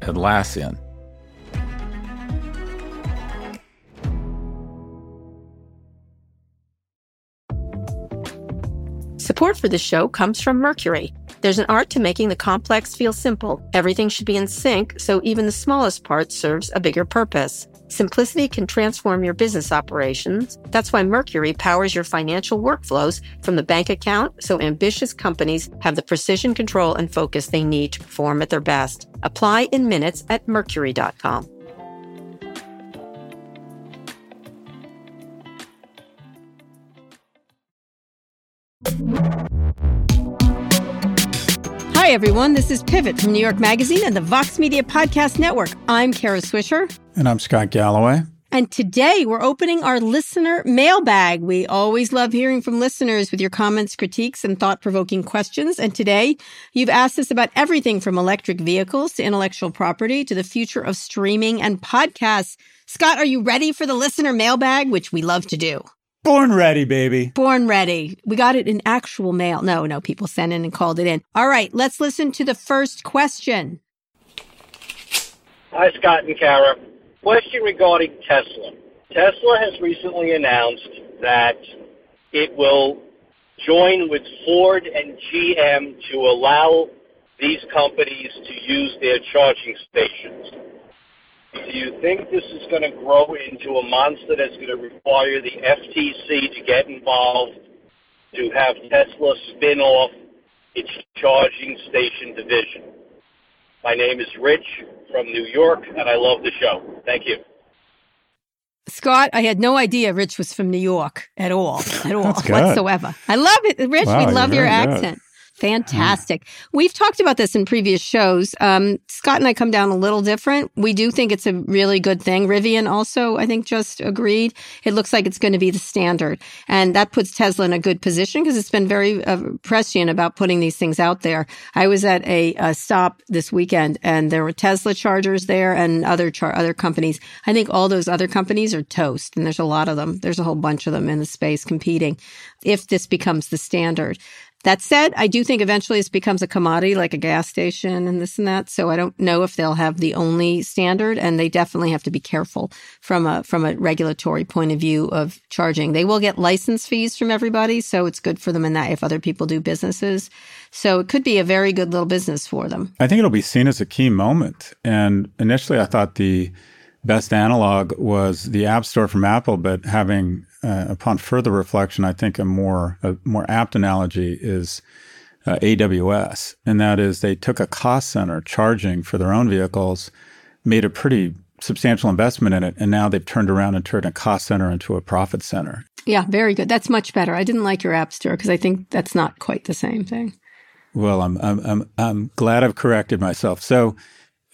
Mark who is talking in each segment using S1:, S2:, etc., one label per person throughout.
S1: Atlassian.
S2: Support for this show comes from Mercury. There's an art to making the complex feel simple. Everything should be in sync, so even the smallest part serves a bigger purpose. Simplicity can transform your business operations. That's why Mercury powers your financial workflows from the bank account so ambitious companies have the precision, control, and focus they need to perform at their best. Apply in minutes at mercury.com. Hi, everyone. This is Pivot from New York Magazine and the Vox Media Podcast Network. I'm Kara Swisher.
S1: And I'm Scott Galloway.
S2: And today we're opening our listener mailbag. We always love hearing from listeners with your comments, critiques, and thought provoking questions. And today you've asked us about everything from electric vehicles to intellectual property to the future of streaming and podcasts. Scott, are you ready for the listener mailbag, which we love to do?
S1: Born ready, baby.
S2: Born ready. We got it in actual mail. No, no, people sent in and called it in. All right, let's listen to the first question.
S3: Hi, Scott and Kara. Question regarding Tesla. Tesla has recently announced that it will join with Ford and GM to allow these companies to use their charging stations. Do you think this is going to grow into a monster that's going to require the FTC to get involved to have Tesla spin off its charging station division? My name is Rich from New York, and I love the show. Thank you.
S2: Scott, I had no idea Rich was from New York at all, at all whatsoever. I love it, Rich. Wow, we love your accent. Good. Fantastic. We've talked about this in previous shows. Um, Scott and I come down a little different. We do think it's a really good thing. Rivian also, I think, just agreed. It looks like it's going to be the standard. And that puts Tesla in a good position because it's been very uh, prescient about putting these things out there. I was at a, a, stop this weekend and there were Tesla chargers there and other char- other companies. I think all those other companies are toast and there's a lot of them. There's a whole bunch of them in the space competing if this becomes the standard. That said, I do think eventually this becomes a commodity like a gas station and this and that. So I don't know if they'll have the only standard and they definitely have to be careful from a, from a regulatory point of view of charging. They will get license fees from everybody. So it's good for them in that if other people do businesses. So it could be a very good little business for them.
S1: I think it'll be seen as a key moment. And initially I thought the, best analog was the App Store from Apple, but having uh, upon further reflection, I think a more a more apt analogy is uh, AWS, and that is they took a cost center charging for their own vehicles, made a pretty substantial investment in it, and now they've turned around and turned a cost center into a profit center.
S2: Yeah, very good. That's much better. I didn't like your App Store because I think that's not quite the same thing.
S1: Well, I'm I'm I'm, I'm glad I've corrected myself. So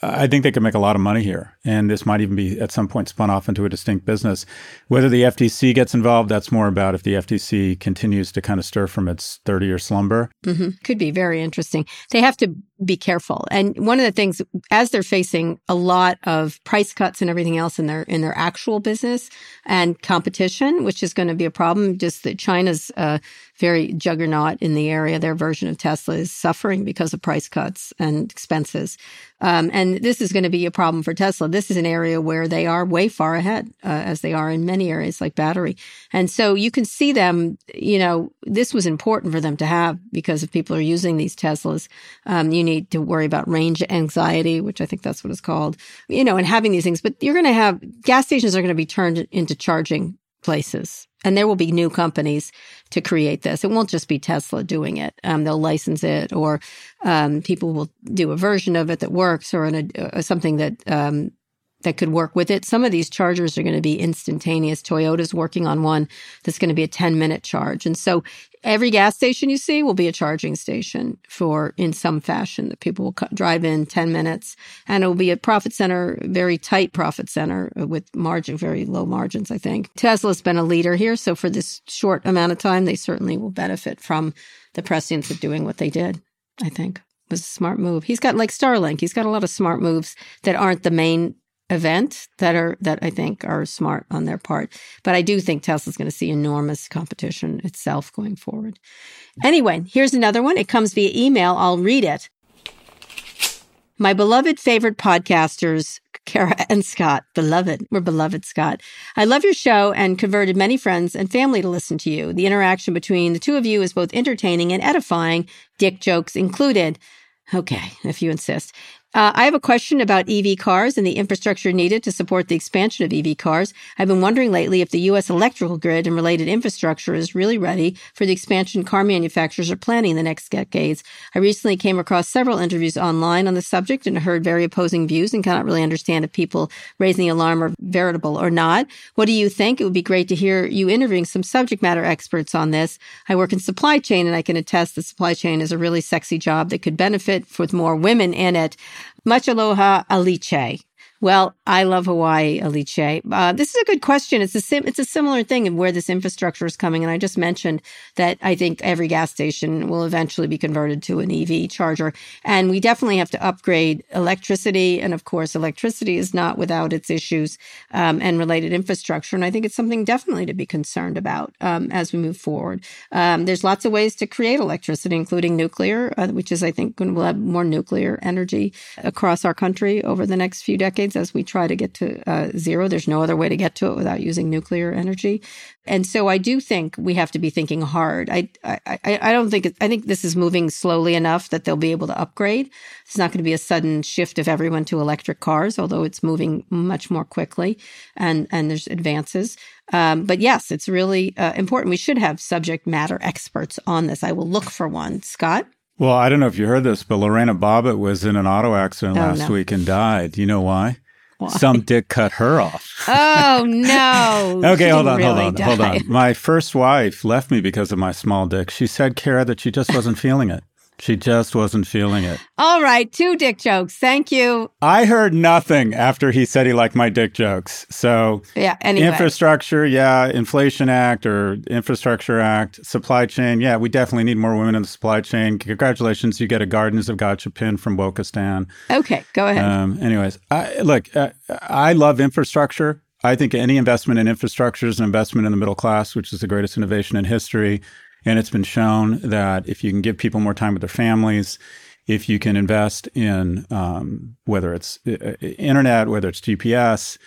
S1: I think they could make a lot of money here. And this might even be at some point spun off into a distinct business. Whether the FTC gets involved, that's more about if the FTC continues to kind of stir from its 30 year slumber.
S2: Mm-hmm. Could be very interesting. They have to be careful. And one of the things, as they're facing a lot of price cuts and everything else in their, in their actual business and competition, which is going to be a problem, just that China's, uh, very juggernaut in the area. Their version of Tesla is suffering because of price cuts and expenses. Um, and this is going to be a problem for Tesla. This is an area where they are way far ahead, uh, as they are in many areas like battery. And so you can see them, you know, this was important for them to have because if people are using these Teslas, um, you need to worry about range anxiety, which I think that's what it's called, you know, and having these things. But you're going to have gas stations are going to be turned into charging places and there will be new companies to create this. It won't just be Tesla doing it. Um, they'll license it, or um, people will do a version of it that works, or an, uh, something that um, that could work with it. Some of these chargers are going to be instantaneous. Toyota's working on one that's going to be a 10 minute charge. And so every gas station you see will be a charging station for in some fashion that people will drive in 10 minutes and it will be a profit center, very tight profit center uh, with margin, very low margins, I think. Tesla's been a leader here. So for this short amount of time, they certainly will benefit from the prescience of doing what they did, I think. Was a smart move. He's got like Starlink. He's got a lot of smart moves that aren't the main event that are that I think are smart on their part. But I do think Tesla's going to see enormous competition itself going forward. Anyway, here's another one. It comes via email. I'll read it. My beloved favorite podcasters, Kara and Scott, beloved, we're beloved Scott. I love your show and converted many friends and family to listen to you. The interaction between the two of you is both entertaining and edifying, dick jokes included. Okay, if you insist. Uh, I have a question about EV cars and the infrastructure needed to support the expansion of EV cars. I've been wondering lately if the U.S. electrical grid and related infrastructure is really ready for the expansion car manufacturers are planning in the next decades. I recently came across several interviews online on the subject and heard very opposing views and cannot really understand if people raising the alarm are veritable or not. What do you think? It would be great to hear you interviewing some subject matter experts on this. I work in supply chain and I can attest the supply chain is a really sexy job that could benefit with more women in it. Much aloha, Alice. Well, I love Hawaii, Alice. Uh, this is a good question. It's a sim- it's a similar thing of where this infrastructure is coming. And I just mentioned that I think every gas station will eventually be converted to an EV charger. And we definitely have to upgrade electricity. And of course, electricity is not without its issues um, and related infrastructure. And I think it's something definitely to be concerned about um, as we move forward. Um, there's lots of ways to create electricity, including nuclear, uh, which is, I think, we'll have more nuclear energy across our country over the next few decades as we try to get to uh, zero. There's no other way to get to it without using nuclear energy. And so I do think we have to be thinking hard. I, I, I don't think, I think this is moving slowly enough that they'll be able to upgrade. It's not going to be a sudden shift of everyone to electric cars, although it's moving much more quickly and, and there's advances. Um, but yes, it's really uh, important. We should have subject matter experts on this. I will look for one. Scott?
S1: Well, I don't know if you heard this, but Lorena Bobbitt was in an auto accident oh, last no. week and died. You know why? why? Some dick cut her off.
S2: Oh no.
S1: okay, hold on, really hold on, die. hold on. My first wife left me because of my small dick. She said, Kara, that she just wasn't feeling it. She just wasn't feeling it.
S2: All right, two dick jokes. Thank you.
S1: I heard nothing after he said he liked my dick jokes. So,
S2: yeah, anyway.
S1: Infrastructure, yeah, Inflation Act or Infrastructure Act, supply chain. Yeah, we definitely need more women in the supply chain. Congratulations, you get a Gardens of Gotcha pin from Wokistan.
S2: Okay, go ahead.
S1: Um, anyways, I, look, uh, I love infrastructure. I think any investment in infrastructure is an investment in the middle class, which is the greatest innovation in history. And it's been shown that if you can give people more time with their families, if you can invest in um, whether it's uh, uh internet, whether it's GPS,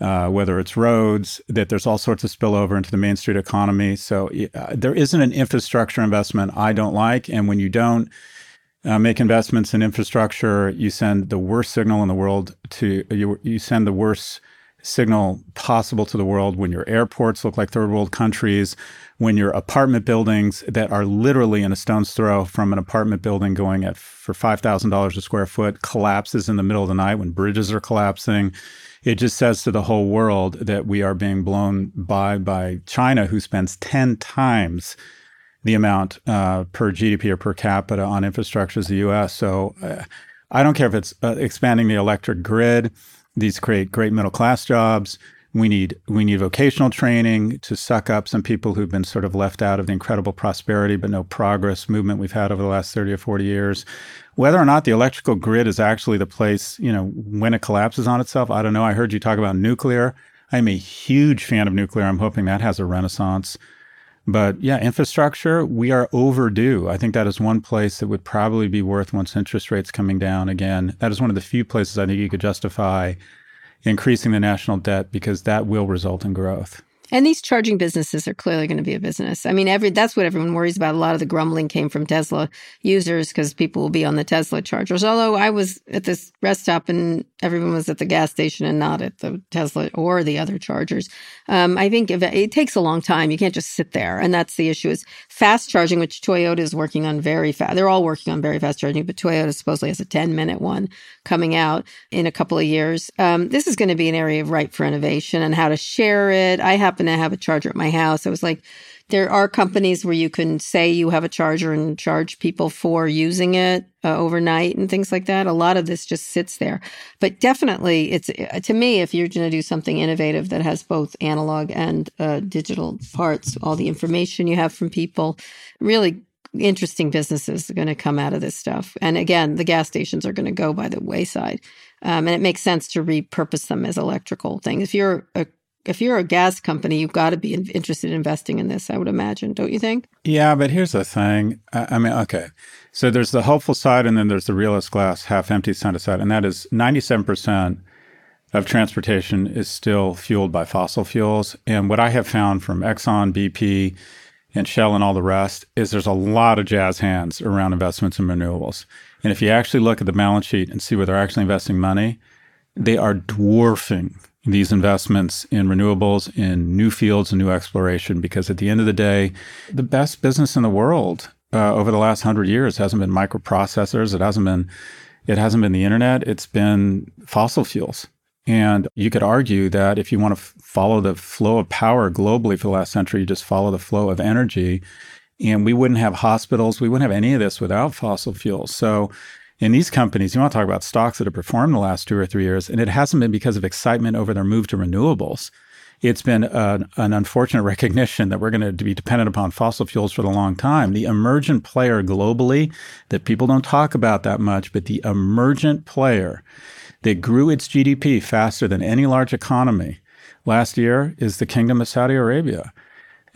S1: uh, whether it's roads, that there's all sorts of spillover into the Main Street economy. So uh, there isn't an infrastructure investment I don't like. And when you don't uh, make investments in infrastructure, you send the worst signal in the world to you. You send the worst signal possible to the world when your airports look like third world countries, when your apartment buildings that are literally in a stone's throw from an apartment building going at for $5,000 a square foot collapses in the middle of the night when bridges are collapsing. It just says to the whole world that we are being blown by by China, who spends 10 times the amount uh, per GDP or per capita on infrastructure as the US. So uh, I don't care if it's uh, expanding the electric grid, these create great middle class jobs. We need we need vocational training to suck up some people who've been sort of left out of the incredible prosperity but no progress movement we've had over the last 30 or 40 years. Whether or not the electrical grid is actually the place, you know, when it collapses on itself, I don't know. I heard you talk about nuclear. I'm a huge fan of nuclear. I'm hoping that has a renaissance. But yeah, infrastructure, we are overdue. I think that is one place that would probably be worth once interest rates coming down again. That is one of the few places I think you could justify increasing the national debt because that will result in growth.
S2: And these charging businesses are clearly going to be a business. I mean, every that's what everyone worries about. A lot of the grumbling came from Tesla users because people will be on the Tesla chargers. Although I was at this rest stop and everyone was at the gas station and not at the Tesla or the other chargers. Um, I think it takes a long time. You can't just sit there, and that's the issue. Is fast charging, which Toyota is working on very fast. They're all working on very fast charging, but Toyota supposedly has a 10 minute one coming out in a couple of years. Um, this is going to be an area of ripe for innovation and how to share it. I happen to have a charger at my house. I was like, there are companies where you can say you have a charger and charge people for using it uh, overnight and things like that. A lot of this just sits there. But definitely, it's uh, to me, if you're going to do something innovative that has both analog and uh, digital parts, all the information you have from people, really interesting businesses are going to come out of this stuff. And again, the gas stations are going to go by the wayside. Um, and it makes sense to repurpose them as electrical things. If you're a if you're a gas company, you've got to be interested in investing in this, I would imagine, don't you think?
S1: Yeah, but here's the thing. I, I mean, okay. So there's the hopeful side and then there's the realist glass half empty side, and that is 97% of transportation is still fueled by fossil fuels. And what I have found from Exxon, BP, and Shell and all the rest is there's a lot of jazz hands around investments in renewables. And if you actually look at the balance sheet and see where they're actually investing money, they are dwarfing these investments in renewables, in new fields and new exploration, because at the end of the day, the best business in the world uh, over the last hundred years hasn't been microprocessors. It hasn't been, it hasn't been the internet. It's been fossil fuels. And you could argue that if you want to f- follow the flow of power globally for the last century, you just follow the flow of energy. And we wouldn't have hospitals, we wouldn't have any of this without fossil fuels. So, in these companies, you want to talk about stocks that have performed the last two or three years, and it hasn't been because of excitement over their move to renewables. It's been an unfortunate recognition that we're going to be dependent upon fossil fuels for the long time. The emergent player globally that people don't talk about that much, but the emergent player that grew its GDP faster than any large economy last year is the Kingdom of Saudi Arabia.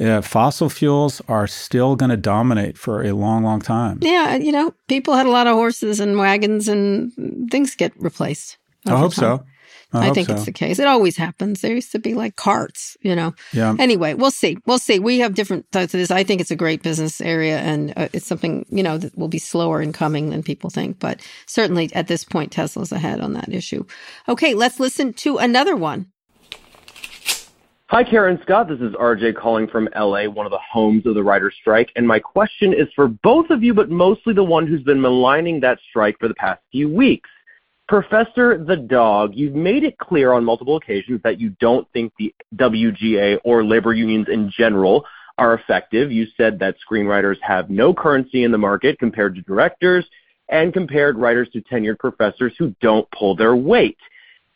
S1: Uh, fossil fuels are still going to dominate for a long, long time.
S2: Yeah, you know, people had a lot of horses and wagons, and things get replaced.
S1: I hope time. so.
S2: I, I think so. it's the case. It always happens. There used to be like carts, you know. Yeah. Anyway, we'll see. We'll see. We have different thoughts of this. I think it's a great business area, and uh, it's something you know that will be slower in coming than people think. But certainly at this point, Tesla's ahead on that issue. Okay, let's listen to another one.
S4: Hi, Karen Scott. This is RJ calling from LA, one of the homes of the writer's strike. And my question is for both of you, but mostly the one who's been maligning that strike for the past few weeks. Professor the Dog, you've made it clear on multiple occasions that you don't think the WGA or labor unions in general are effective. You said that screenwriters have no currency in the market compared to directors and compared writers to tenured professors who don't pull their weight.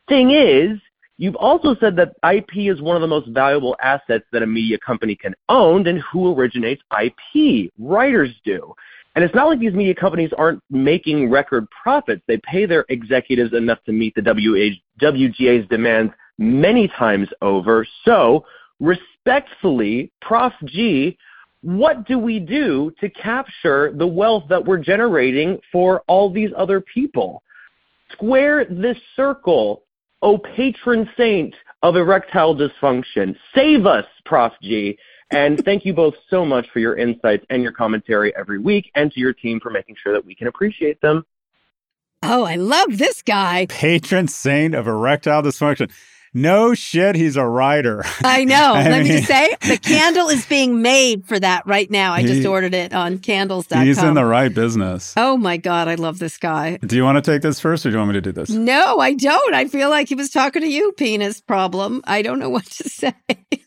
S4: Thing is, you've also said that IP is one of the most valuable assets that a media company can own, and who originates IP? Writers do. And it's not like these media companies aren't making record profits. They pay their executives enough to meet the WGA's demands many times over. So, respectfully, Prof G, what do we do to capture the wealth that we're generating for all these other people? Square this circle, O patron saint of erectile dysfunction. Save us, Prof G. And thank you both so much for your insights and your commentary every week, and to your team for making sure that we can appreciate them.
S2: Oh, I love this guy.
S1: Patron saint of erectile dysfunction. No shit, he's a writer.
S2: I know. I Let mean, me just say, the candle is being made for that right now. I he, just ordered it on candles.com.
S1: He's in the right business.
S2: Oh my God, I love this guy.
S1: Do you want to take this first or do you want me to do this?
S2: No, I don't. I feel like he was talking to you, penis problem. I don't know what to say.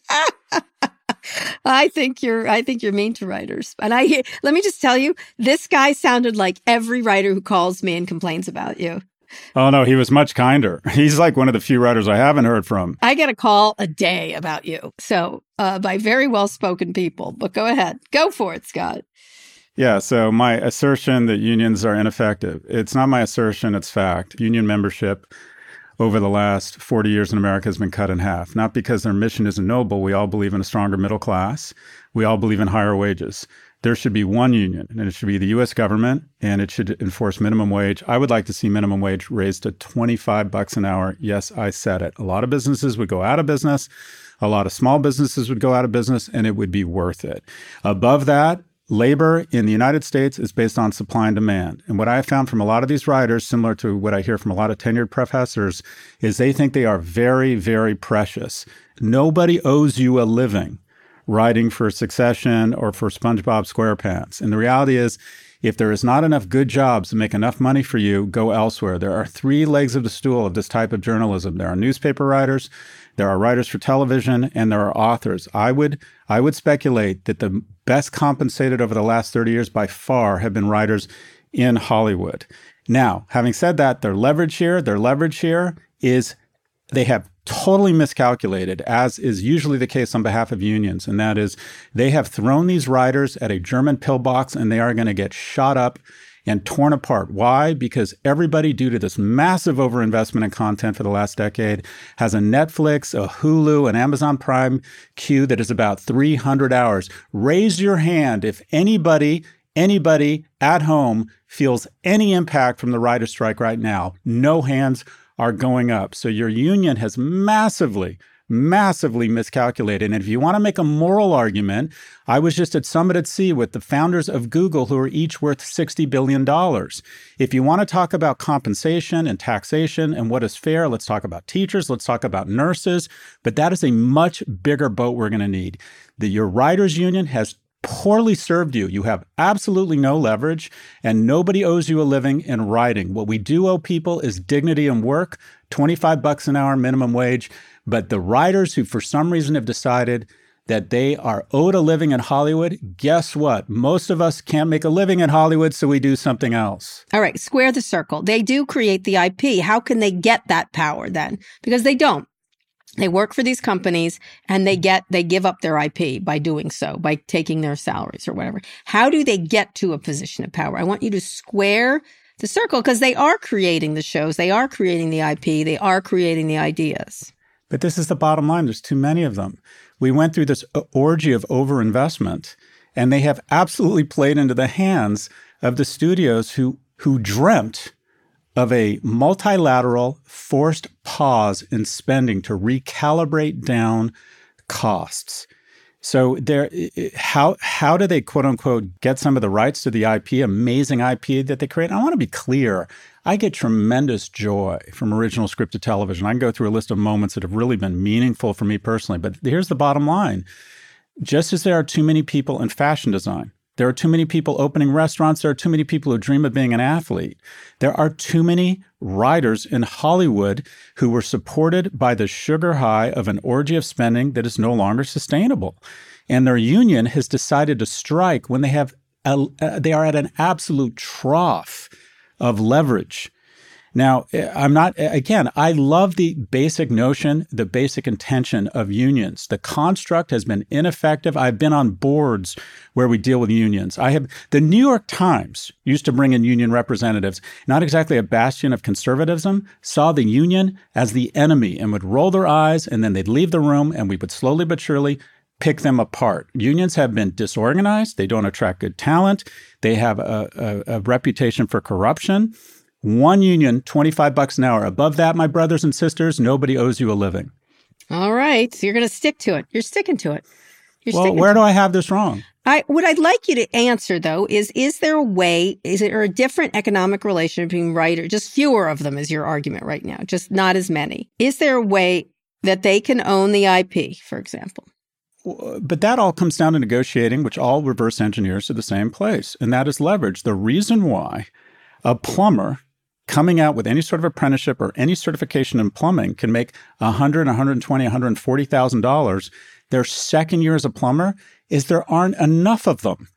S2: I think you're I think you're mean to writers. And I let me just tell you, this guy sounded like every writer who calls me and complains about you.
S1: Oh no, he was much kinder. He's like one of the few writers I haven't heard from.
S2: I get a call a day about you. So, uh, by very well-spoken people. But go ahead. Go for it, Scott.
S1: Yeah, so my assertion that unions are ineffective. It's not my assertion, it's fact. Union membership over the last 40 years in America has been cut in half. Not because their mission isn't noble. We all believe in a stronger middle class. We all believe in higher wages. There should be one union, and it should be the U.S. government, and it should enforce minimum wage. I would like to see minimum wage raised to 25 bucks an hour. Yes, I said it. A lot of businesses would go out of business. A lot of small businesses would go out of business and it would be worth it. Above that, labor in the United States is based on supply and demand. And what I have found from a lot of these writers, similar to what I hear from a lot of tenured professors, is they think they are very, very precious. Nobody owes you a living writing for Succession or for SpongeBob SquarePants. And the reality is, if there is not enough good jobs to make enough money for you, go elsewhere. There are three legs of the stool of this type of journalism. There are newspaper writers, there are writers for television, and there are authors. I would I would speculate that the best compensated over the last 30 years by far have been writers in Hollywood. Now, having said that, their leverage here, their leverage here is they have totally miscalculated, as is usually the case on behalf of unions. And that is, they have thrown these riders at a German pillbox and they are going to get shot up and torn apart. Why? Because everybody, due to this massive overinvestment in content for the last decade, has a Netflix, a Hulu, an Amazon Prime queue that is about 300 hours. Raise your hand if anybody, anybody at home feels any impact from the writer strike right now. No hands are going up. So your union has massively, massively miscalculated. And if you want to make a moral argument, I was just at Summit at Sea with the founders of Google, who are each worth $60 billion. If you want to talk about compensation and taxation and what is fair, let's talk about teachers, let's talk about nurses. But that is a much bigger boat we're going to need. The, your writers union has poorly served you. You have absolutely no leverage, and nobody owes you a living in writing. What we do owe people is dignity and work, 25 bucks an hour minimum wage. But the writers who, for some reason, have decided that they are owed a living in Hollywood, guess what? Most of us can't make a living in Hollywood, so we do something else.
S2: All right, square the circle. They do create the IP. How can they get that power then? Because they don't. They work for these companies and they mm. get, they give up their IP by doing so, by taking their salaries or whatever. How do they get to a position of power? I want you to square the circle because they are creating the shows, they are creating the IP, they are creating the ideas.
S1: But this is the bottom line. There's too many of them. We went through this uh, orgy of overinvestment, and they have absolutely played into the hands of the studios who who dreamt of a multilateral forced pause in spending to recalibrate down costs. So there how how do they quote unquote get some of the rights to the IP, amazing IP that they create? I want to be clear. I get tremendous joy from original scripted television. I can go through a list of moments that have really been meaningful for me personally, but here's the bottom line. Just as there are too many people in fashion design there are too many people opening restaurants. There are too many people who dream of being an athlete. There are too many writers in Hollywood who were supported by the sugar high of an orgy of spending that is no longer sustainable. And their union has decided to strike when they have a, uh, they are at an absolute trough of leverage now, eh, I'm not, eh, again, I love the basic notion, the basic intention of unions. The construct has been ineffective. I've been on boards where we deal with unions. I have, the New York Times used to bring in union representatives, not exactly a bastion of conservatism, saw the union as the enemy and would roll their eyes and then they'd leave the room and we would slowly but surely pick them apart. Unions have been disorganized. They don't attract good talent. They have a, a, a reputation for corruption. One union, 25 bucks an hour. Above that, my brothers and sisters, nobody owes you a living.
S2: All right. So you're going to stick to it. You're sticking to it.
S1: You're well, where do I have this wrong?
S2: I, what I'd like you to answer though is, is there a way, is there a different economic relation between writers, just fewer of them is your argument right now, just not as many. Is there a way that they can own the IP, for example?
S1: But that all comes down to negotiating, which all reverse engineers to the same place, and that is leverage. The reason why a plumber coming out with any sort of apprenticeship or any certification in plumbing can make 100 120 140000 dollars. Their second year as a plumber is there aren't enough of them.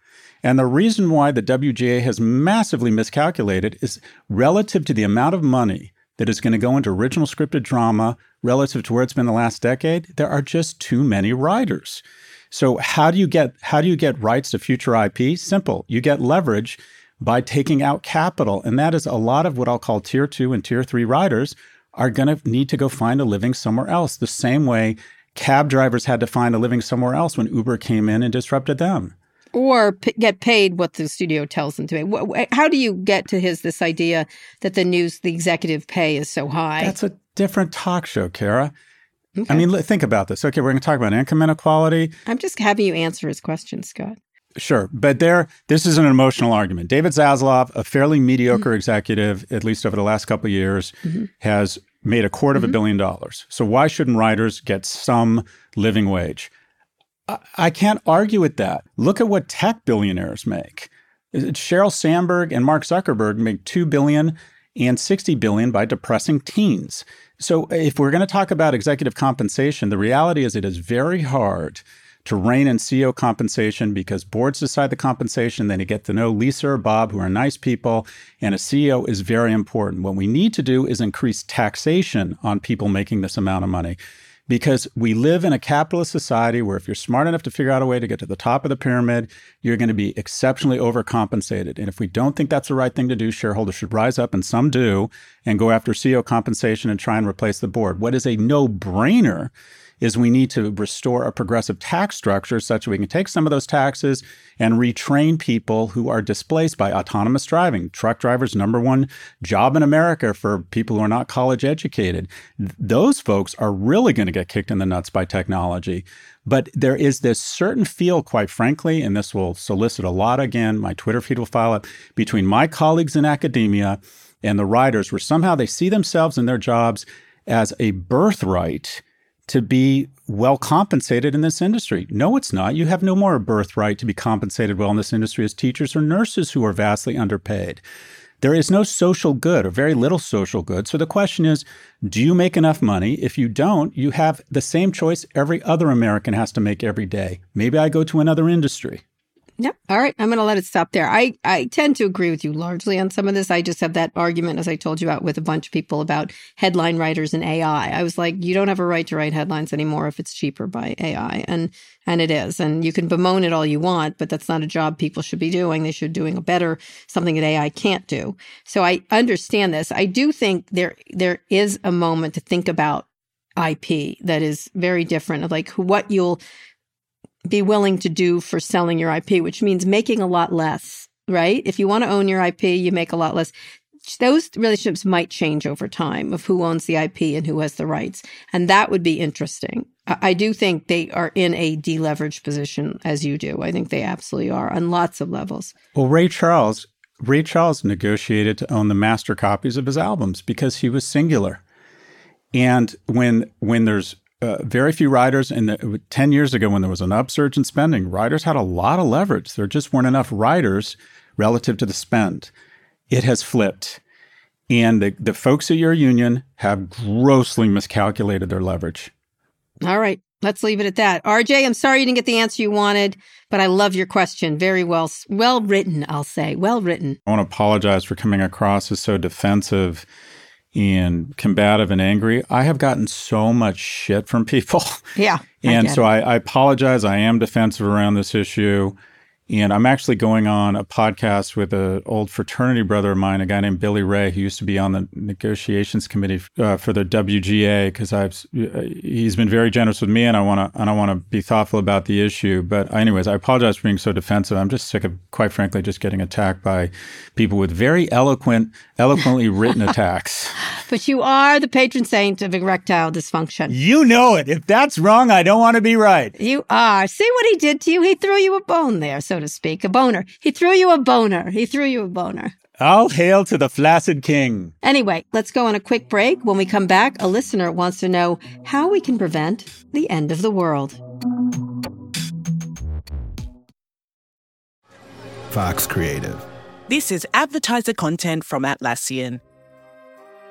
S1: And the reason why the WGA has massively miscalculated is relative to the amount of money that is going to go into original scripted drama relative to where it's been the last decade there are just too many writers. So how do you get how do you get rights to future IP simple. You get leverage by taking out capital. And that is a lot of what I'll call tier two and tier three riders are going to need to go find a living somewhere else, the same way cab drivers had to find a living somewhere else when Uber came in and disrupted them.
S2: Or p- get paid what the studio tells them to pay. How do you get to his this idea that the news, the executive pay is so high?
S1: That's a different talk show, Kara. Okay. I mean, think about this. Okay, we're going to talk about income inequality.
S2: I'm just having you answer his question, Scott.
S1: Sure, but there, this is an emotional argument. David Zaslav, a fairly mediocre mm-hmm. executive, at least over the last couple of years, mm-hmm. has made a quarter mm-hmm. of a mm-hmm. billion dollars. So why shouldn't writers get some living wage? I, I can't argue with that. Look at what tech billionaires make. Sheryl Sandberg and Mark Zuckerberg make two billion and 60 billion by depressing teens. So if we're going to talk about executive compensation, the reality is it is very hard to rein in CEO compensation because boards decide the compensation. Then you get to know Lisa or Bob, who are nice people, and a CEO is very important. What we need to do is increase taxation on people making this amount of money because we live in a capitalist society where if you're smart enough to figure out a way to get to the top of the pyramid, you're going to be exceptionally overcompensated. And if we don't think that's the right thing to do, shareholders should rise up, and some do, and go after CEO compensation and try and replace the board. What is a no brainer is we need to restore a progressive tax structure such that we can take some of those taxes and retrain people who are displaced by autonomous driving. Truck drivers, number one job in America for people who are not college educated. Those folks are really going to get kicked in the nuts by technology. But there is this certain feel, quite frankly, and this will solicit a lot again, my Twitter feed will file up, between my colleagues in academia and the writers, where somehow they see themselves and their jobs as a birthright to be well compensated in this industry. No, it's not. You have no more birthright to be compensated well in this industry as teachers or nurses who are vastly underpaid. There is no social good or very little social good. So the question is do you make enough money? If you don't, you have the same choice every other American has to make every day. Maybe I go to another industry.
S2: Yep. All right. I'm going to let it stop there. I, I tend to agree with you largely on some of this. I just have that argument, as I told you about, with a bunch of people about headline writers and AI. I was like, you don't have a right to write headlines anymore if it's cheaper by AI. And, and it is. And you can bemoan it all you want, but that's not a job people should be doing. They should be doing a better, something that AI can't do. So I understand this. I do think there, there is a moment to think about IP that is very different of like what you'll be willing to do for selling your IP, which means making a lot less, right? If you want to own your IP, you make a lot less. Those relationships might change over time of who owns the IP and who has the rights. And that would be interesting. I do think they are in a deleveraged position as you do. I think they absolutely are on lots of levels.
S1: Well, Ray Charles, Ray Charles negotiated to own the master copies of his albums because he was singular. And when when there's uh, very few writers. And 10 years ago, when there was an upsurge in spending, riders had a lot of leverage. There just weren't enough riders relative to the spend. It has flipped. And the, the folks at your union have grossly miscalculated their leverage.
S2: All right. Let's leave it at that. RJ, I'm sorry you didn't get the answer you wanted, but I love your question. Very well, well written, I'll say. Well written.
S1: I want to apologize for coming across as so defensive and combative and angry. I have gotten so much shit from people.
S2: Yeah.
S1: and I so I, I, apologize. I am defensive around this issue. And I'm actually going on a podcast with an old fraternity brother of mine, a guy named Billy Ray, who used to be on the negotiations committee uh, for the WGA, because I've uh, he's been very generous with me, and I want to and I want to be thoughtful about the issue. But anyways, I apologize for being so defensive. I'm just sick of, quite frankly, just getting attacked by people with very eloquent, eloquently written attacks.
S2: But you are the patron saint of erectile dysfunction.
S1: You know it. If that's wrong, I don't want to be right.
S2: You are. See what he did to you? He threw you a bone there. So to speak, a boner. He threw you a boner. He threw you a boner.
S1: All hail to the flaccid king.
S2: Anyway, let's go on a quick break. When we come back, a listener wants to know how we can prevent the end of the world.
S5: Vox Creative.
S6: This is advertiser content from Atlassian.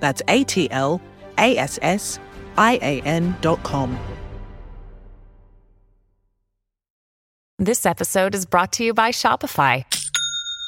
S6: That's A T L A S S I A N dot com.
S7: This episode is brought to you by Shopify.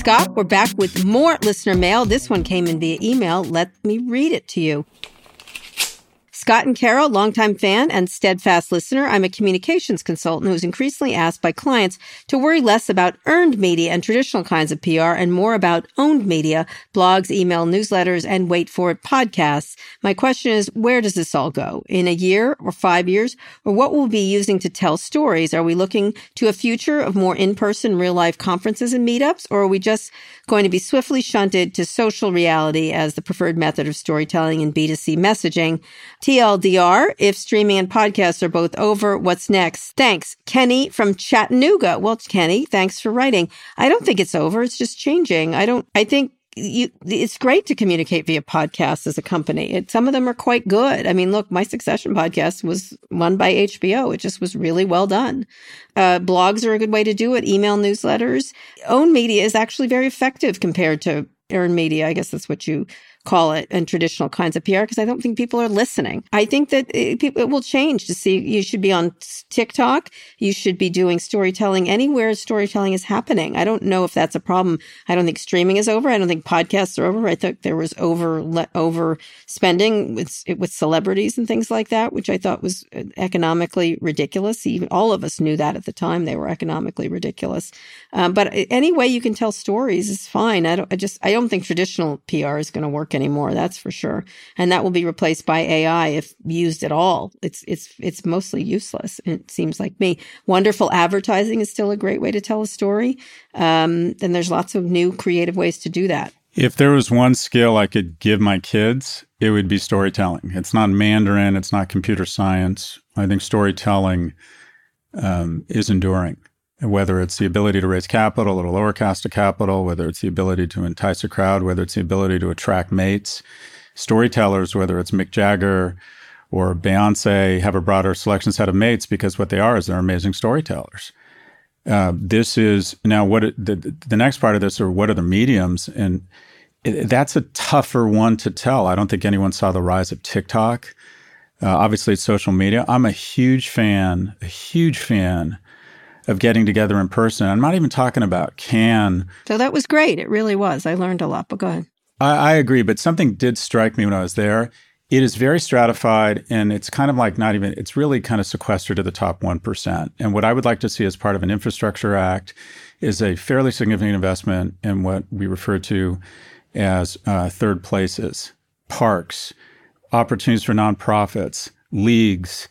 S2: Scott, we're back with more listener mail. This one came in via email. Let me read it to you. Scott and Kara, longtime fan and steadfast listener. I'm a communications consultant who's increasingly asked by clients to worry less about earned media and traditional kinds of PR and more about owned media, blogs, email, newsletters, and wait for it, podcasts. My question is, where does this all go? In a year or five years? Or what will we be using to tell stories? Are we looking to a future of more in-person real life conferences and meetups? Or are we just going to be swiftly shunted to social reality as the preferred method of storytelling and B2C messaging? TLDR, if streaming and podcasts are both over, what's next? Thanks. Kenny from Chattanooga. Well, Kenny, thanks for writing. I don't think it's over. It's just changing. I don't, I think you, it's great to communicate via podcasts as a company. It, some of them are quite good. I mean, look, my Succession podcast was won by HBO. It just was really well done. Uh, blogs are a good way to do it. Email newsletters. Own media is actually very effective compared to earned media. I guess that's what you call it and traditional kinds of PR because I don't think people are listening. I think that it, it, will change to see you should be on TikTok. You should be doing storytelling anywhere storytelling is happening. I don't know if that's a problem. I don't think streaming is over. I don't think podcasts are over. I think there was over, over spending with, with celebrities and things like that, which I thought was uh, economically ridiculous. Even all of us knew that at the time they were economically ridiculous. Um, but any way you can tell stories is fine. I don't, I just, I don't think traditional PR is going to work work anymore. That's for sure. And that will be replaced by AI if used at all. It's, it's, it's mostly useless. It seems like me. Wonderful advertising is still a great way to tell a story. Um, and there's lots of new creative ways to do that.
S1: If there was one skill I could give my kids, it would be storytelling. It's not Mandarin, it's not computer science. I think storytelling um, is enduring whether it's the ability to raise capital at a lower cost of capital, whether it's the ability to entice a crowd, whether it's the ability to attract mates, storytellers, whether it's Mick Jagger or Beyonce, have a broader selection set of mates because what they are is they're amazing storytellers. Uh, this is now what the the next part of this are what are the mediums and it, that's a tougher one to tell. I don't think anyone saw the rise of TikTok. Uh, obviously, it's social media. I'm a huge fan, a huge fan of getting together in person. I'm not even talking about Cannes.
S2: So that was great. It really was. I learned a lot, but go ahead.
S1: I, I agree, but something did strike me when I was there. It is very stratified and it's kind of like not even, it's really kind of sequestered to the top 1%. And what I would like to see as part of an infrastructure act is a fairly significant investment in what we refer to as uh, third places, parks, opportunities for nonprofits, leagues,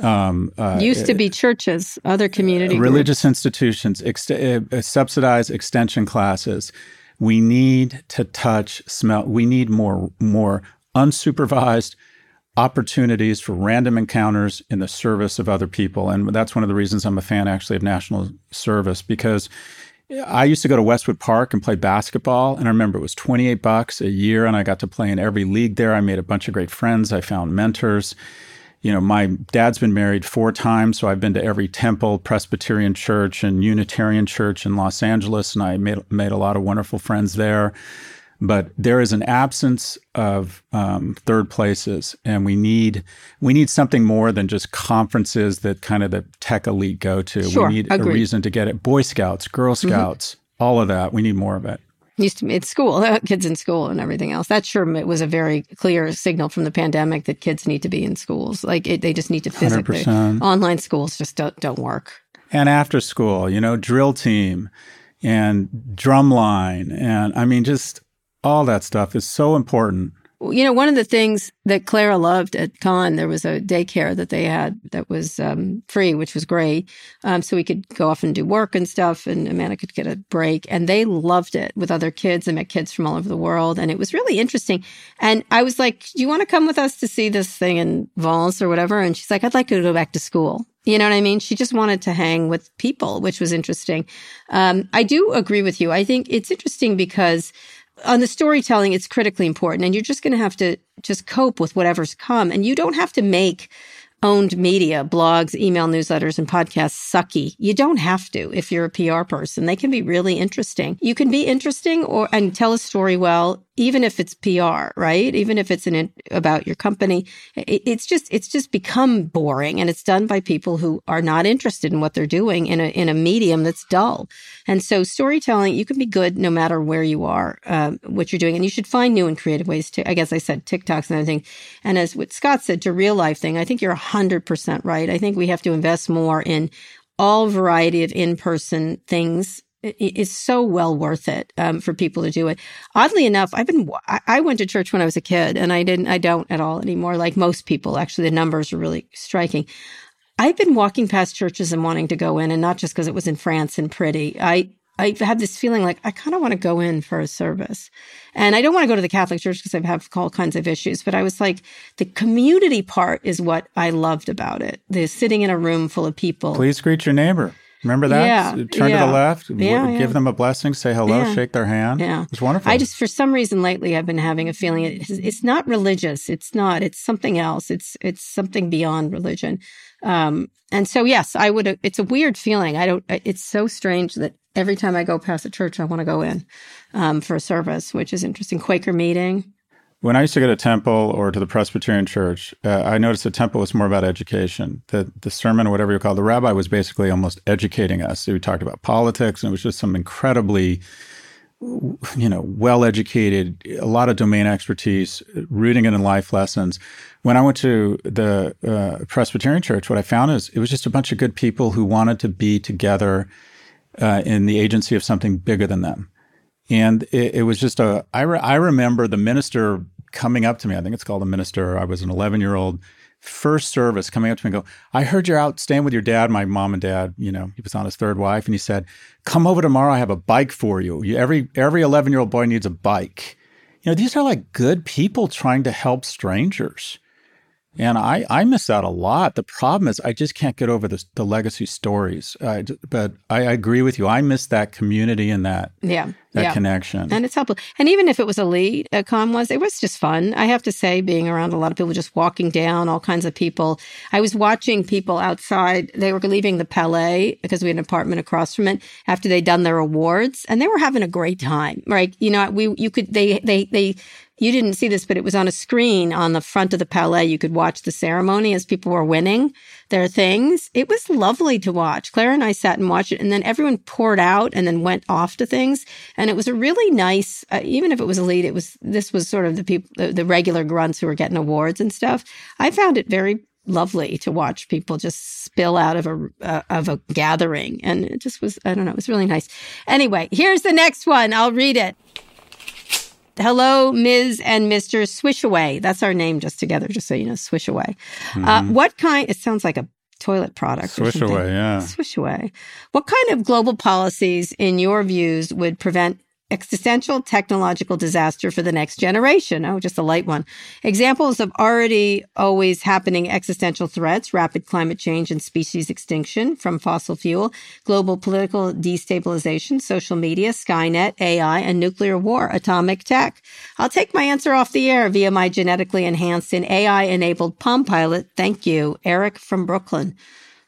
S2: um, uh, Used to be churches, other community
S1: religious groups. institutions, ex- uh, subsidized extension classes. We need to touch, smell. We need more more unsupervised opportunities for random encounters in the service of other people, and that's one of the reasons I'm a fan actually of national service because. I used to go to Westwood Park and play basketball, and I remember it was 28 bucks a year, and I got to play in every league there. I made a bunch of great friends. I found mentors you know, my dad's been married four times, so I've been to every temple, Presbyterian church, and Unitarian church in Los Angeles, and I made made a lot of wonderful friends there. But there is an absence of um, third places, and we need we need something more than just conferences that kind of the tech elite go to.
S2: Sure,
S1: we need
S2: agreed.
S1: a reason to get it. Boy Scouts, Girl mm-hmm. Scouts, mm-hmm. all of that. We need more of it.
S2: Used to be at school, kids in school and everything else. That sure it was a very clear signal from the pandemic that kids need to be in schools. Like it, they just need to physically. 100%. Online schools just don't, don't work.
S1: And after school, you know, drill team and drumline. And I mean, just all that stuff is so important
S2: you know, one of the things that Clara loved at Cannes, there was a daycare that they had that was um, free, which was great. Um, so we could go off and do work and stuff, and Amanda could get a break. And they loved it with other kids. They met kids from all over the world, and it was really interesting. And I was like, "Do you want to come with us to see this thing in Valence or whatever?" And she's like, "I'd like to go back to school." You know what I mean? She just wanted to hang with people, which was interesting. Um, I do agree with you. I think it's interesting because on the storytelling, it's critically important. And you're just going to have to just cope with whatever's come. And you don't have to make owned media, blogs, email newsletters, and podcasts sucky. You don't have to if you're a PR person. They can be really interesting. You can be interesting or and tell a story well even if it's PR, right? Even if it's an about your company, it's just it's just become boring, and it's done by people who are not interested in what they're doing in a in a medium that's dull. And so, storytelling you can be good no matter where you are, um, what you're doing, and you should find new and creative ways to. I guess I said TikToks and everything, and as what Scott said to real life thing, I think you're hundred percent right. I think we have to invest more in all variety of in person things is so well worth it um, for people to do it. Oddly enough, I've been I went to church when I was a kid, and I didn't I don't at all anymore. Like most people, actually, the numbers are really striking. I've been walking past churches and wanting to go in, and not just because it was in France and pretty. I I have this feeling like I kind of want to go in for a service. And I don't want to go to the Catholic Church because I have all kinds of issues, but I was like, the community part is what I loved about it. The sitting in a room full of people.
S1: Please greet your neighbor. Remember that? Yeah, Turn yeah. to the left, yeah, give yeah. them a blessing, say hello, shake their hand. Yeah. It's wonderful.
S2: I just, for some reason lately, I've been having a feeling it's, it's not religious. It's not, it's something else. It's, it's something beyond religion. Um, and so, yes, I would, it's a weird feeling. I don't, it's so strange that every time I go past a church, I want to go in um, for a service, which is interesting. Quaker meeting.
S1: When I used to go to temple or to the Presbyterian church, uh, I noticed the temple was more about education. The the sermon, or whatever you call it, the rabbi was basically almost educating us. We talked about politics, and it was just some incredibly, you know, well educated, a lot of domain expertise, rooting it in life lessons. When I went to the uh, Presbyterian church, what I found is it was just a bunch of good people who wanted to be together uh, in the agency of something bigger than them. And it, it was just a, I, re, I remember the minister coming up to me. I think it's called a minister. I was an 11 year old first service coming up to me and go, I heard you're out staying with your dad, my mom and dad, you know, he was on his third wife. And he said, come over tomorrow. I have a bike for you. you every, every 11 year old boy needs a bike. You know, these are like good people trying to help strangers. And I, I miss out a lot. The problem is I just can't get over the, the legacy stories. But I, I, agree with you. I miss that community and that yeah that yeah. connection.
S2: And it's helpful. And even if it was elite, uh, con was it was just fun. I have to say, being around a lot of people, just walking down, all kinds of people. I was watching people outside. They were leaving the Palais because we had an apartment across from it after they'd done their awards, and they were having a great time. Right? You know, we you could they they they you didn't see this, but it was on a screen on the front of the Palais. You could watch the ceremony as people were winning their things. It was lovely to watch. Claire and I sat and watched it, and then everyone poured out and then went off to things. And it was a really nice, uh, even if it was elite, it was this was sort of the people, the, the regular grunts who were getting awards and stuff. I found it very lovely to watch people just spill out of a uh, of a gathering and it just was i don't know it was really nice anyway here's the next one i'll read it Hello, Ms. and Mr. Swishaway. That's our name just together, just so you know, Swishaway. Uh, mm-hmm. Uh, what kind, it sounds like a toilet product.
S1: Swish away, yeah.
S2: Swish away. What kind of global policies, in your views, would prevent existential technological disaster for the next generation. Oh, just a light one. Examples of already always happening existential threats, rapid climate change and species extinction from fossil fuel, global political destabilization, social media, Skynet, AI, and nuclear war, atomic tech. I'll take my answer off the air via my genetically enhanced and AI enabled Palm Pilot. Thank you. Eric from Brooklyn.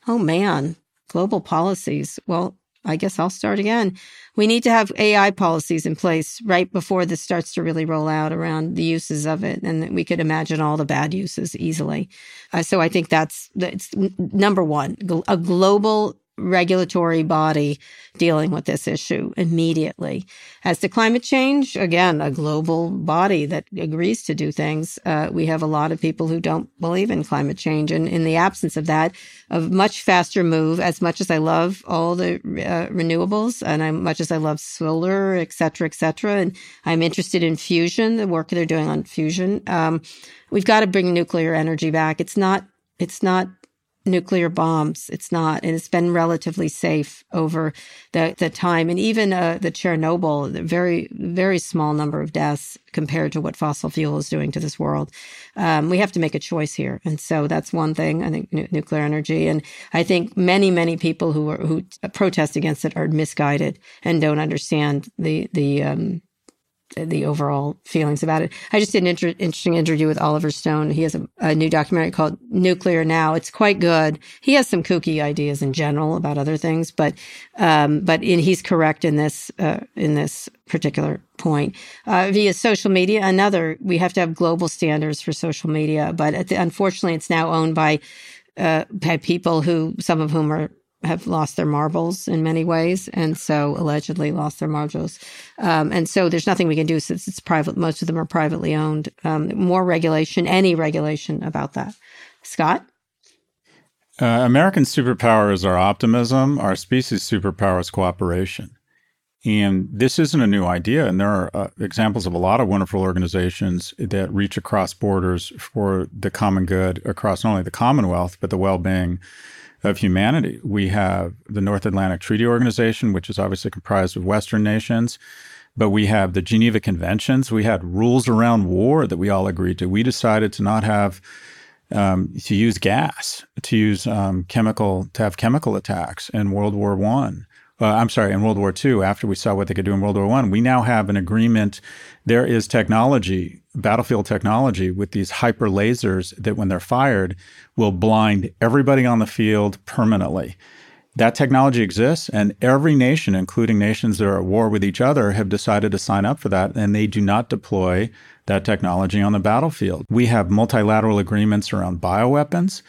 S2: Oh man, global policies. Well, I guess I'll start again. We need to have AI policies in place right before this starts to really roll out around the uses of it. And we could imagine all the bad uses easily. Uh, so I think that's, that's number one, a global regulatory body dealing with this issue immediately. As to climate change, again, a global body that agrees to do things. Uh, we have a lot of people who don't believe in climate change. And in the absence of that, a much faster move, as much as I love all the uh, renewables and as much as I love solar, et cetera, et cetera. And I'm interested in fusion, the work they're doing on fusion. Um, we've got to bring nuclear energy back. It's not, it's not nuclear bombs. It's not, and it's been relatively safe over the, the time. And even uh, the Chernobyl, the very, very small number of deaths compared to what fossil fuel is doing to this world. Um, we have to make a choice here. And so that's one thing, I think, n- nuclear energy. And I think many, many people who are, who protest against it are misguided and don't understand the, the, um, the overall feelings about it. I just did an inter- interesting interview with Oliver Stone. He has a, a, new documentary called Nuclear Now. It's quite good. He has some kooky ideas in general about other things, but um, but in, he's correct in this uh, in this particular point. Uh, via social media, another we have to have global standards for social media, but the, unfortunately, it's now owned by uh, by people who some of whom are have lost their marbles in many ways, and so allegedly lost their marbles. Um, and so there's nothing we can do since it's private. Most of them are privately owned. Um, more regulation, any regulation about that. Scott?
S1: Uh, American superpower is our optimism. Our species superpower is cooperation. And this isn't a new idea. And there are uh, examples of a lot of wonderful organizations that reach across borders for the common good across not only the Commonwealth, but the well being of humanity. We have the North Atlantic Treaty Organization, which is obviously comprised of Western nations, but we have the Geneva Conventions. We had rules around war that we all agreed to. We decided to not have um, to use gas, to use um, chemical, to have chemical attacks in World War One uh, I'm sorry, in World War II, after we saw what they could do in World War One, we now have an agreement. There is technology, battlefield technology, with these hyper lasers that, when they're fired, will blind everybody on the field permanently. That technology exists, and every nation, including nations that are at war with each other, have decided to sign up for that, and they do not deploy that technology on the battlefield. We have multilateral agreements around bioweapons.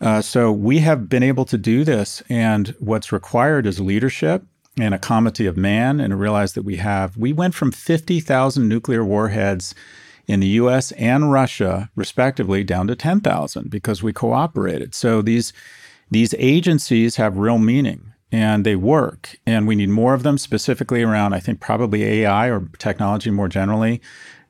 S1: Uh, so we have been able to do this, and what's required is leadership and a comity of man, and realize that we have. We went from 50,000 nuclear warheads in the U.S. and Russia, respectively, down to 10,000 because we cooperated. So these these agencies have real meaning and they work, and we need more of them, specifically around, I think, probably AI or technology more generally.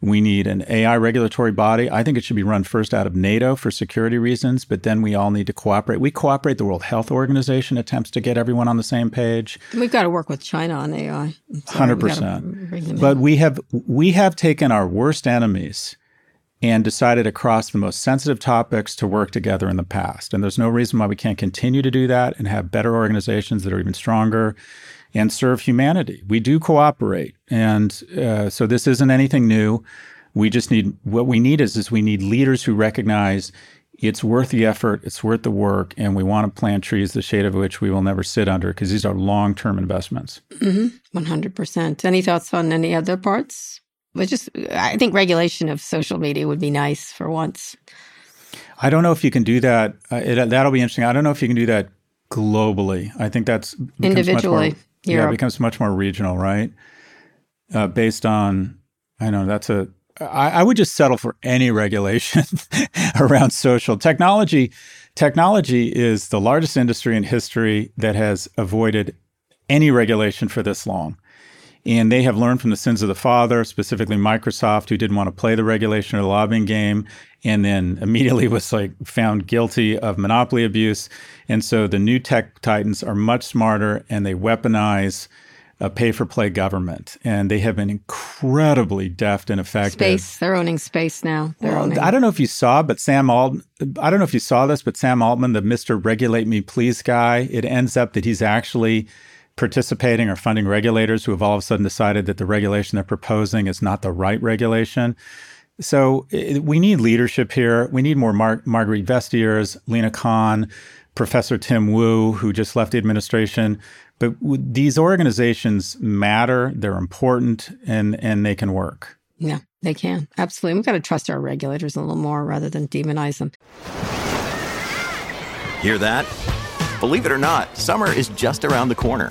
S1: We need an AI regulatory body. I think it should be run first out of NATO for security reasons, but then we all need to cooperate. We cooperate. The World Health Organization attempts to get everyone on the same page.
S2: We've got to work with China on AI.
S1: Hundred percent. But we have we have taken our worst enemies and decided across the most sensitive topics to work together in the past. And there's no reason why we can't continue to do that and have better organizations that are even stronger and serve humanity. We do cooperate. And uh, so this isn't anything new. We just need what we need is, is we need leaders who recognize it's worth the effort, it's worth the work, and we want to plant trees the shade of which we will never sit under because these are long term investments.
S2: Mm-hmm. 100%. Any thoughts on any other parts? But just, I think regulation of social media would be nice for once.
S1: I don't know if you can do that. Uh, it, that'll be interesting. I don't know if you can do that globally. I think that's
S2: individually.
S1: More, yeah, it becomes much more regional, right? Uh, based on, I know that's a. I, I would just settle for any regulation around social technology. Technology is the largest industry in history that has avoided any regulation for this long. And they have learned from the sins of the father, specifically Microsoft, who didn't want to play the regulation or the lobbying game, and then immediately was like found guilty of monopoly abuse. And so the new tech titans are much smarter and they weaponize a pay for play government. And they have been incredibly deft and effective.
S2: Space. They're owning space now.
S1: Well, owning. I don't know if you saw, but Sam Altman, I don't know if you saw this, but Sam Altman, the Mr. Regulate Me Please guy, it ends up that he's actually participating or funding regulators who have all of a sudden decided that the regulation they're proposing is not the right regulation. So it, we need leadership here. We need more Mar- Margrethe Vestager's, Lina Khan, Professor Tim Wu, who just left the administration. But w- these organizations matter. They're important, and and they can work.
S2: Yeah, they can absolutely. We've got to trust our regulators a little more rather than demonize them.
S8: Hear that? Believe it or not, summer is just around the corner.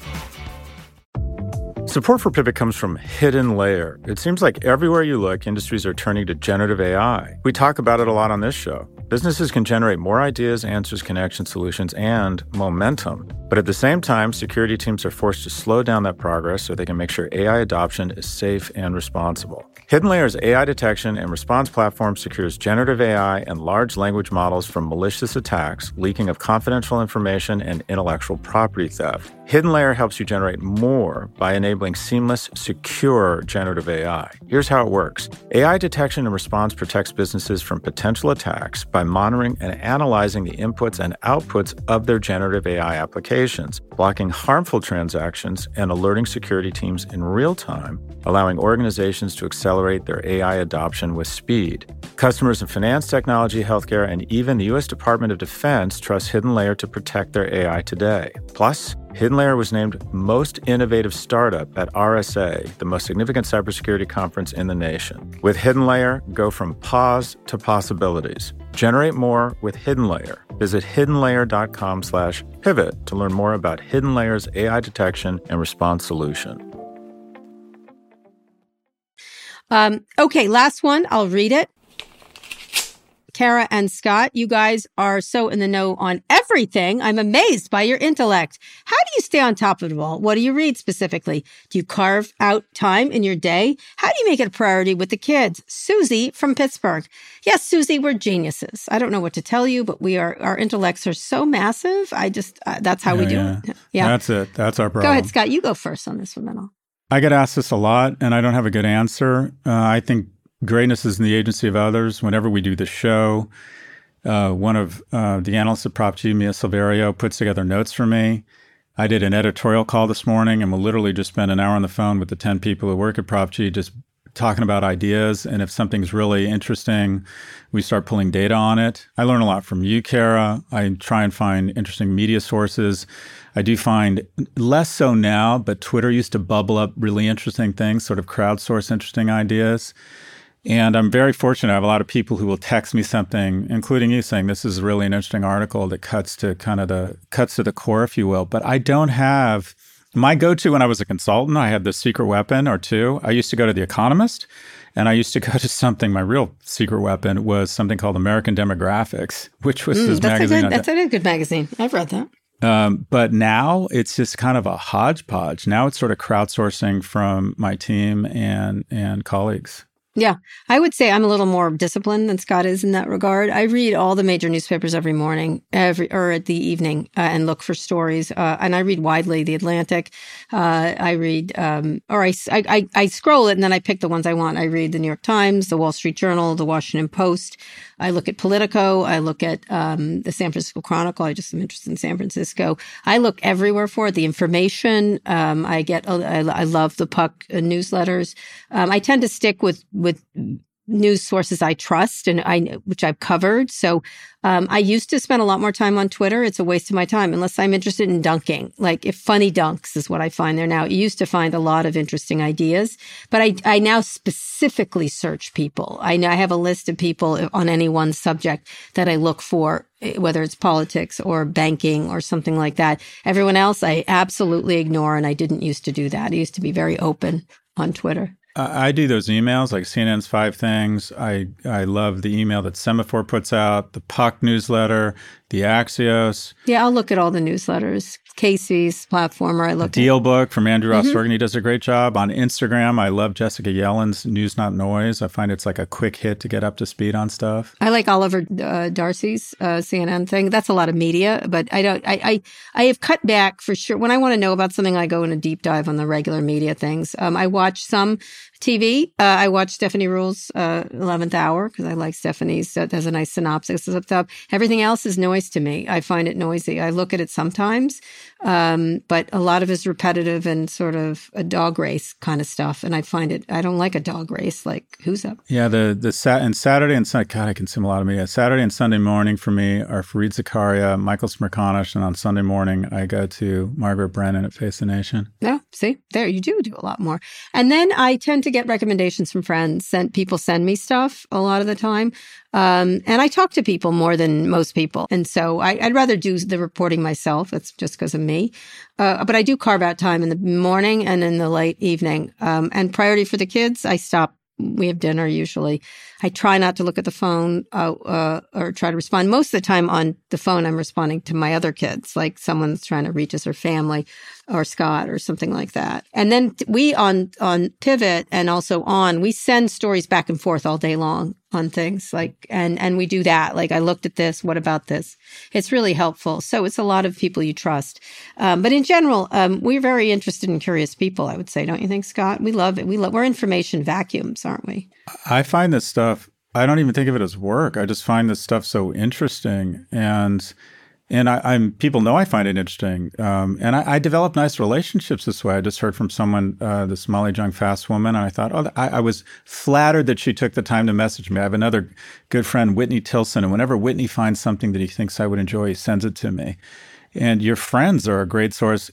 S1: Support for Pivot comes from Hidden Layer. It seems like everywhere you look, industries are turning to generative AI. We talk about it a lot on this show. Businesses can generate more ideas, answers, connections, solutions, and momentum. But at the same time, security teams are forced to slow down that progress so they can make sure AI adoption is safe and responsible. Hidden Layer's AI detection and response platform secures generative AI and large language models from malicious attacks, leaking of confidential information, and intellectual property theft. Hidden Layer helps you generate more by enabling seamless, secure generative AI. Here's how it works AI detection and response protects businesses from potential attacks by monitoring and analyzing the inputs and outputs of their generative AI applications, blocking harmful transactions, and alerting security teams in real time, allowing organizations to accelerate their AI adoption with speed. Customers in finance, technology, healthcare, and even the U.S. Department of Defense trust Hidden Layer to protect their AI today. Plus, Hidden Layer was named Most Innovative Startup at RSA, the most significant cybersecurity conference in the nation. With Hidden Layer, go from pause to possibilities. Generate more with Hidden Layer. Visit hiddenlayer.com slash pivot to learn more about Hidden Layer's AI detection and response solution.
S2: Um, okay, last one. I'll read it. Kara and Scott, you guys are so in the know on everything. I'm amazed by your intellect. How do you stay on top of it all? What do you read specifically? Do you carve out time in your day? How do you make it a priority with the kids? Susie from Pittsburgh. Yes, Susie, we're geniuses. I don't know what to tell you, but we are, our intellects are so massive. I just, uh, that's how
S1: yeah,
S2: we do
S1: yeah.
S2: it. Yeah.
S1: That's it. That's our problem.
S2: Go ahead, Scott. You go first on this one, then I'll.
S1: I get asked this a lot, and I don't have a good answer. Uh, I think greatness is in the agency of others. Whenever we do the show, uh, one of uh, the analysts at Prop G, Mia Silverio, puts together notes for me. I did an editorial call this morning and we'll literally just spend an hour on the phone with the 10 people who work at Prop G just talking about ideas. And if something's really interesting, we start pulling data on it. I learn a lot from you, Kara. I try and find interesting media sources. I do find less so now, but Twitter used to bubble up really interesting things, sort of crowdsource interesting ideas. And I'm very fortunate. I have a lot of people who will text me something, including you, saying this is really an interesting article that cuts to kind of the cuts to the core, if you will. But I don't have my go-to when I was a consultant. I had the secret weapon or two. I used to go to The Economist, and I used to go to something. My real secret weapon was something called American Demographics, which was mm, this
S2: that's
S1: magazine.
S2: A good, that's a good magazine. I've read that.
S1: Um, but now it's just kind of a hodgepodge. Now it's sort of crowdsourcing from my team and and colleagues.
S2: Yeah, I would say I'm a little more disciplined than Scott is in that regard. I read all the major newspapers every morning, every or at the evening, uh, and look for stories. Uh, and I read widely the Atlantic. Uh, I read, um, or I, I I scroll it and then I pick the ones I want. I read the New York Times, the Wall Street Journal, the Washington Post. I look at Politico. I look at um, the San Francisco Chronicle. I just am interested in San Francisco. I look everywhere for it. The information. Um, I get. I, I, love the Puck uh, newsletters. Um, I tend to stick with with news sources I trust and I which I've covered. So um, I used to spend a lot more time on Twitter. It's a waste of my time unless I'm interested in dunking. Like if funny dunks is what I find there now. I used to find a lot of interesting ideas, but I I now specifically search people. I know I have a list of people on any one subject that I look for eh, whether it's politics or banking or something like that. Everyone else I absolutely ignore and I didn't used to do that. I used to be very open on Twitter.
S1: I do those emails like CNN's Five Things. I I love the email that Semafor puts out, the Puck newsletter, the Axios.
S2: Yeah, I'll look at all the newsletters. Casey's platformer, I look
S1: Deal
S2: at.
S1: Book from Andrew mm-hmm. He does a great job on Instagram. I love Jessica Yellin's News Not Noise. I find it's like a quick hit to get up to speed on stuff.
S2: I like Oliver uh, Darcy's uh, CNN thing. That's a lot of media, but I don't. I, I I have cut back for sure. When I want to know about something, I go in a deep dive on the regular media things. Um, I watch some TV, uh, I watch Stephanie Ruhle's uh, 11th Hour because I like Stephanie's. Uh, has a nice synopsis of stuff. Everything else is noise to me. I find it noisy. I look at it sometimes, um, but a lot of it is repetitive and sort of a dog race kind of stuff. And I find it, I don't like a dog race. Like, who's up?
S1: Yeah, the, the sat and Saturday and Sunday, God, I consume a lot of media. Saturday and Sunday morning for me are Fareed Zakaria, Michael Smerconish, and on Sunday morning, I go to Margaret Brennan at Face the Nation.
S2: Yeah, see, there you do do a lot more. And then I tend to get recommendations from friends. Send people send me stuff a lot of the time. Um, and I talk to people more than most people. And so I, would rather do the reporting myself. That's just because of me. Uh, but I do carve out time in the morning and in the late evening. Um, and priority for the kids, I stop. We have dinner usually. I try not to look at the phone uh, uh, or try to respond. Most of the time on the phone, I'm responding to my other kids, like someone's trying to reach us or family or Scott or something like that. And then we on on Pivot and also on we send stories back and forth all day long on things like and and we do that. Like i looked at this what about this? It's really helpful. So it's a lot of people you trust. Um, but in general um, we're very interested in curious people i would say don't you think scott? We love it. We love we're information vacuums aren't we?
S1: I find this stuff i don't even think of it as work. I just find this stuff so interesting. And and I, am people know I find it interesting, um, and I, I develop nice relationships this way. I just heard from someone, uh, this Molly Jong Fast woman, and I thought, oh, I, I, was flattered that she took the time to message me. I have another good friend, Whitney Tilson, and whenever Whitney finds something that he thinks I would enjoy, he sends it to me. And your friends are a great source.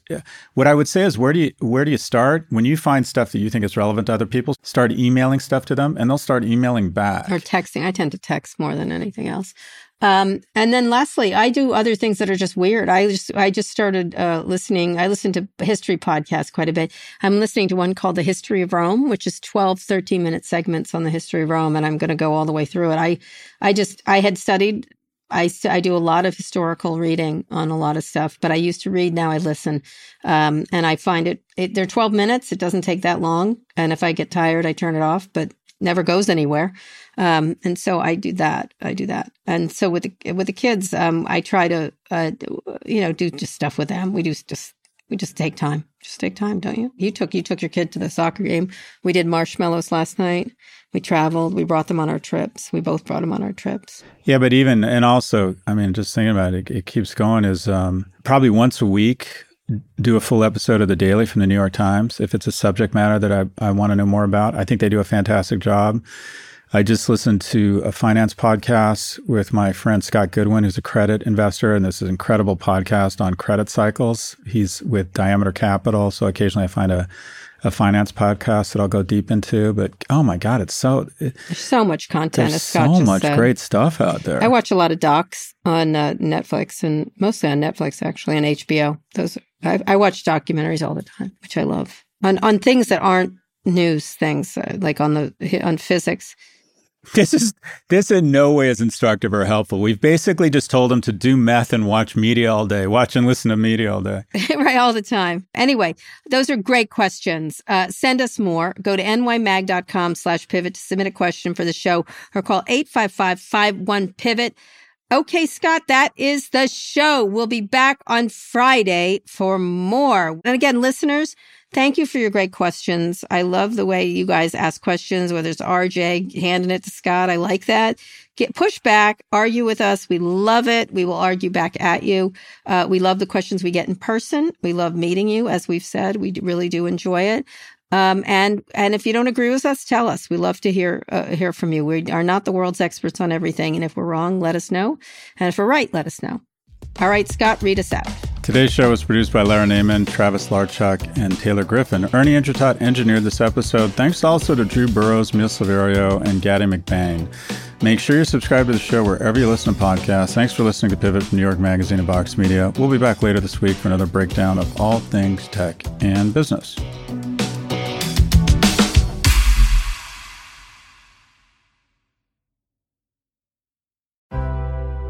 S1: What I would say is, where do you where do you start when you find stuff that you think is relevant to other people? Start emailing stuff to them, and they'll start emailing back
S2: or texting. I tend to text more than anything else. Um, and then lastly, I do other things that are just weird. I just, I just started, uh, listening. I listen to history podcasts quite a bit. I'm listening to one called The History of Rome, which is 12, 13 minute segments on the history of Rome. And I'm going to go all the way through it. I, I just, I had studied, I, I do a lot of historical reading on a lot of stuff, but I used to read. Now I listen. Um, and I find it, it, they're 12 minutes. It doesn't take that long. And if I get tired, I turn it off, but never goes anywhere. Um, and so I do that. I do that. And so with the with the kids, um, I try to uh, you know do just stuff with them. We do just we just take time. Just take time, don't you? You took you took your kid to the soccer game. We did marshmallows last night. We traveled. We brought them on our trips. We both brought them on our trips.
S1: Yeah, but even and also, I mean, just thinking about it, it keeps going. Is um, probably once a week do a full episode of the Daily from the New York Times if it's a subject matter that I, I want to know more about. I think they do a fantastic job. I just listened to a finance podcast with my friend Scott Goodwin, who's a credit investor, and this is an incredible podcast on credit cycles. He's with Diameter Capital, so occasionally I find a a finance podcast that I'll go deep into. But oh my god, it's so it,
S2: there's so much content.
S1: There's so much said. great stuff out there.
S2: I watch a lot of docs on uh, Netflix and mostly on Netflix actually and HBO. Those I, I watch documentaries all the time, which I love on on things that aren't news things uh, like on the on physics
S1: this is this in no way is instructive or helpful. We've basically just told them to do meth and watch media all day, watch and listen to media all day.
S2: right, all the time. Anyway, those are great questions. Uh, send us more. Go to nymag.com slash pivot to submit a question for the show or call 855-51-PIVOT. Okay, Scott, that is the show. We'll be back on Friday for more. And again, listeners, Thank you for your great questions. I love the way you guys ask questions, whether it's RJ handing it to Scott. I like that. Get push back, argue with us. We love it. We will argue back at you. Uh, we love the questions we get in person. We love meeting you. As we've said, we really do enjoy it. Um, and and if you don't agree with us, tell us. We love to hear uh, hear from you. We are not the world's experts on everything, and if we're wrong, let us know. And if we're right, let us know. All right, Scott, read us out.
S1: Today's show was produced by Lara Naaman, Travis Larchuk, and Taylor Griffin. Ernie Indradat engineered this episode. Thanks also to Drew Burrows, Mia Silverio, and Gaddy McBain. Make sure you subscribe to the show wherever you listen to podcasts. Thanks for listening to Pivot from New York Magazine and Vox Media. We'll be back later this week for another breakdown of all things tech and business.